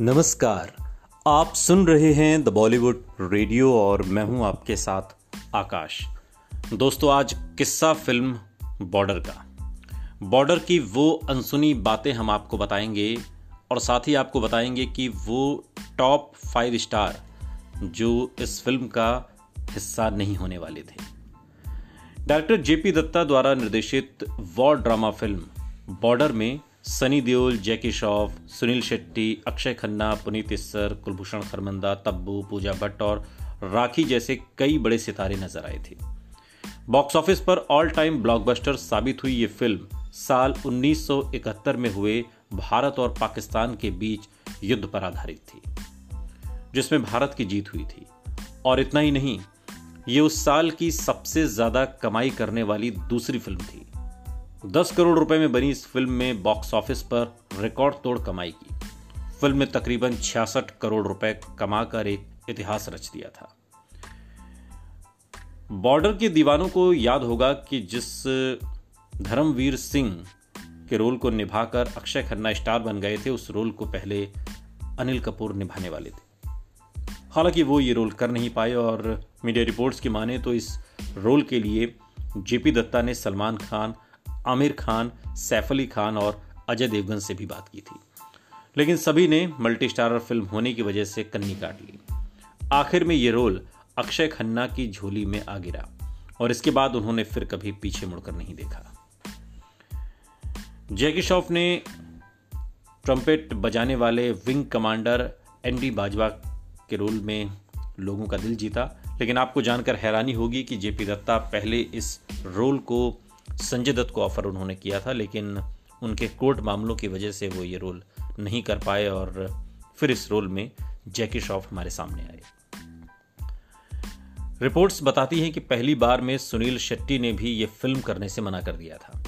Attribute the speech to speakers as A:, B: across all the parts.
A: नमस्कार। आप सुन रहे हैं द बॉलीवुड रेडियो और मैं हूँ आपके साथ आकाश। दोस्तों, आज किस्सा फ़िल्म बॉर्डर का। बॉर्डर की वो अनसुनी बातें हम आपको बताएँगे और साथ ही आपको बताएँगे कि वो टॉप फाइव स्टार जो इस फ़िल्म का हिस्सा नहीं होने वाले थे। डायरेक्टर जेपी दत्ता द्वारा निर्देशित वॉर ड्रामा फ़िल्म बॉर्डर में सनी देओल, जैकी श्रॉफ सुनील शेट्टी, अक्षय खन्ना, पुनीत इस्सर, कुलभूषण खरमंदा, तब्बू, पूजा भट्ट और राखी जैसे कई बड़े सितारे नज़र आए थे। बॉक्स ऑफ़िस पर ऑल टाइम ब्लॉकबस्टर साबित हुई ये फ़िल्म साल 1971 में हुए भारत और पाकिस्तान के बीच युद्ध पर आधारित थी, जिसमें भारत की जीत हुई थी। और इतना ही नहीं, ये उस साल की सबसे ज़्यादा कमाई करने वाली दूसरी फ़िल्म थी दस करोड़ रुपए में बनी इस फ़िल्म में बॉक्स ऑफ़िस पर रिकॉर्ड तोड़ कमाई की। फ़िल्म में तकरीबन छियासठ करोड़ रुपए कमाकर एक इतिहास रच दिया था। बॉर्डर के दीवानों को याद होगा कि जिस धर्मवीर सिंह के रोल को निभाकर अक्षय खन्ना स्टार बन गए थे, उस रोल को पहले अनिल कपूर निभाने वाले थे। हालाँकि वो ये रोल कर नहीं पाए और मीडिया रिपोर्ट्स की माने तो इस रोल के लिए जेपी दत्ता ने सलमान खान आमिर खान, सैफ अली खान और अजय देवगन से भी बात की थी। लेकिन सभी ने मल्टी स्टारर फ़िल्म होने की वजह से कन्नी काट ली। आखिर में ये रोल अक्षय खन्ना की झोली में आ गिरा और इसके बाद उन्होंने फिर कभी पीछे मुड़कर नहीं देखा। जैकी श्रॉफ ने ट्रम्पेट बजाने वाले विंग कमांडर एनडी बाजवा के रोल में लोगों का दिल जीता, लेकिन आपको जानकर हैरानी होगी कि जेपी दत्ता पहले इस रोल को संजय दत्त को ऑफ़र उन्होंने किया था, लेकिन उनके कोर्ट मामलों की वजह से वो ये रोल नहीं कर पाए और फिर इस रोल में जैकी श्रॉफ हमारे सामने आए। रिपोर्ट्स बताती हैं कि पहली बार में सुनील शेट्टी ने भी ये फ़िल्म करने से मना कर दिया था।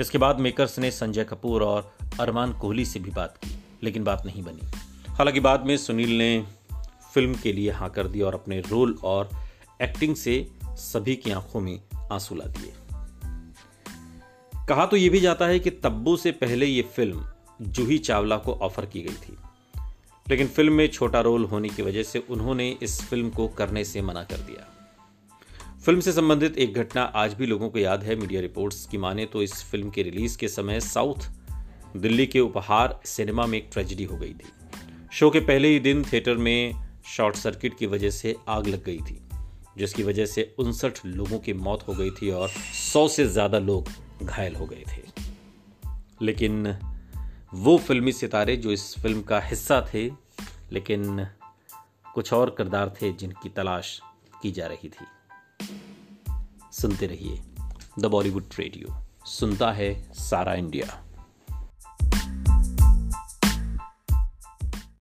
A: इसके बाद मेकर्स ने संजय कपूर और अरमान कोहली से भी बात की, लेकिन बात नहीं बनी। हालाँकि बाद में सुनील ने फ़िल्म के लिए हाँ कर दिया और अपने रोल और एक्टिंग से सभी की आँखों में आँसू ला दिए। कहा तो यह भी जाता है कि तब्बू से पहले यह फ़िल्म जूही चावला को ऑफ़र की गई थी। लेकिन फ़िल्म में छोटा रोल होने की वजह से उन्होंने इस फ़िल्म को करने से मना कर दिया। फ़िल्म से संबंधित एक घटना आज भी लोगों को याद है। मीडिया रिपोर्ट्स की माने तो इस फ़िल्म के रिलीज़ के समय साउथ दिल्ली के उपहार सिनेमा में एक ट्रेजिडी हो गई थी। शो के पहले ही दिन थिएटर में शॉर्ट सर्किट की वजह से आग लग गई थी, जिसकी वजह से उनसठ लोगों की मौत हो गई थी और सौ से ज़्यादा लोग घायल हो गए थे। लेकिन वो फिल्मी सितारे जो इस फ़िल्म का हिस्सा थे, लेकिन कुछ और किरदार थे जिनकी तलाश की जा रही थी। सुनते रहिए द बॉलीवुड रेडियो। सुनता है सारा इंडिया।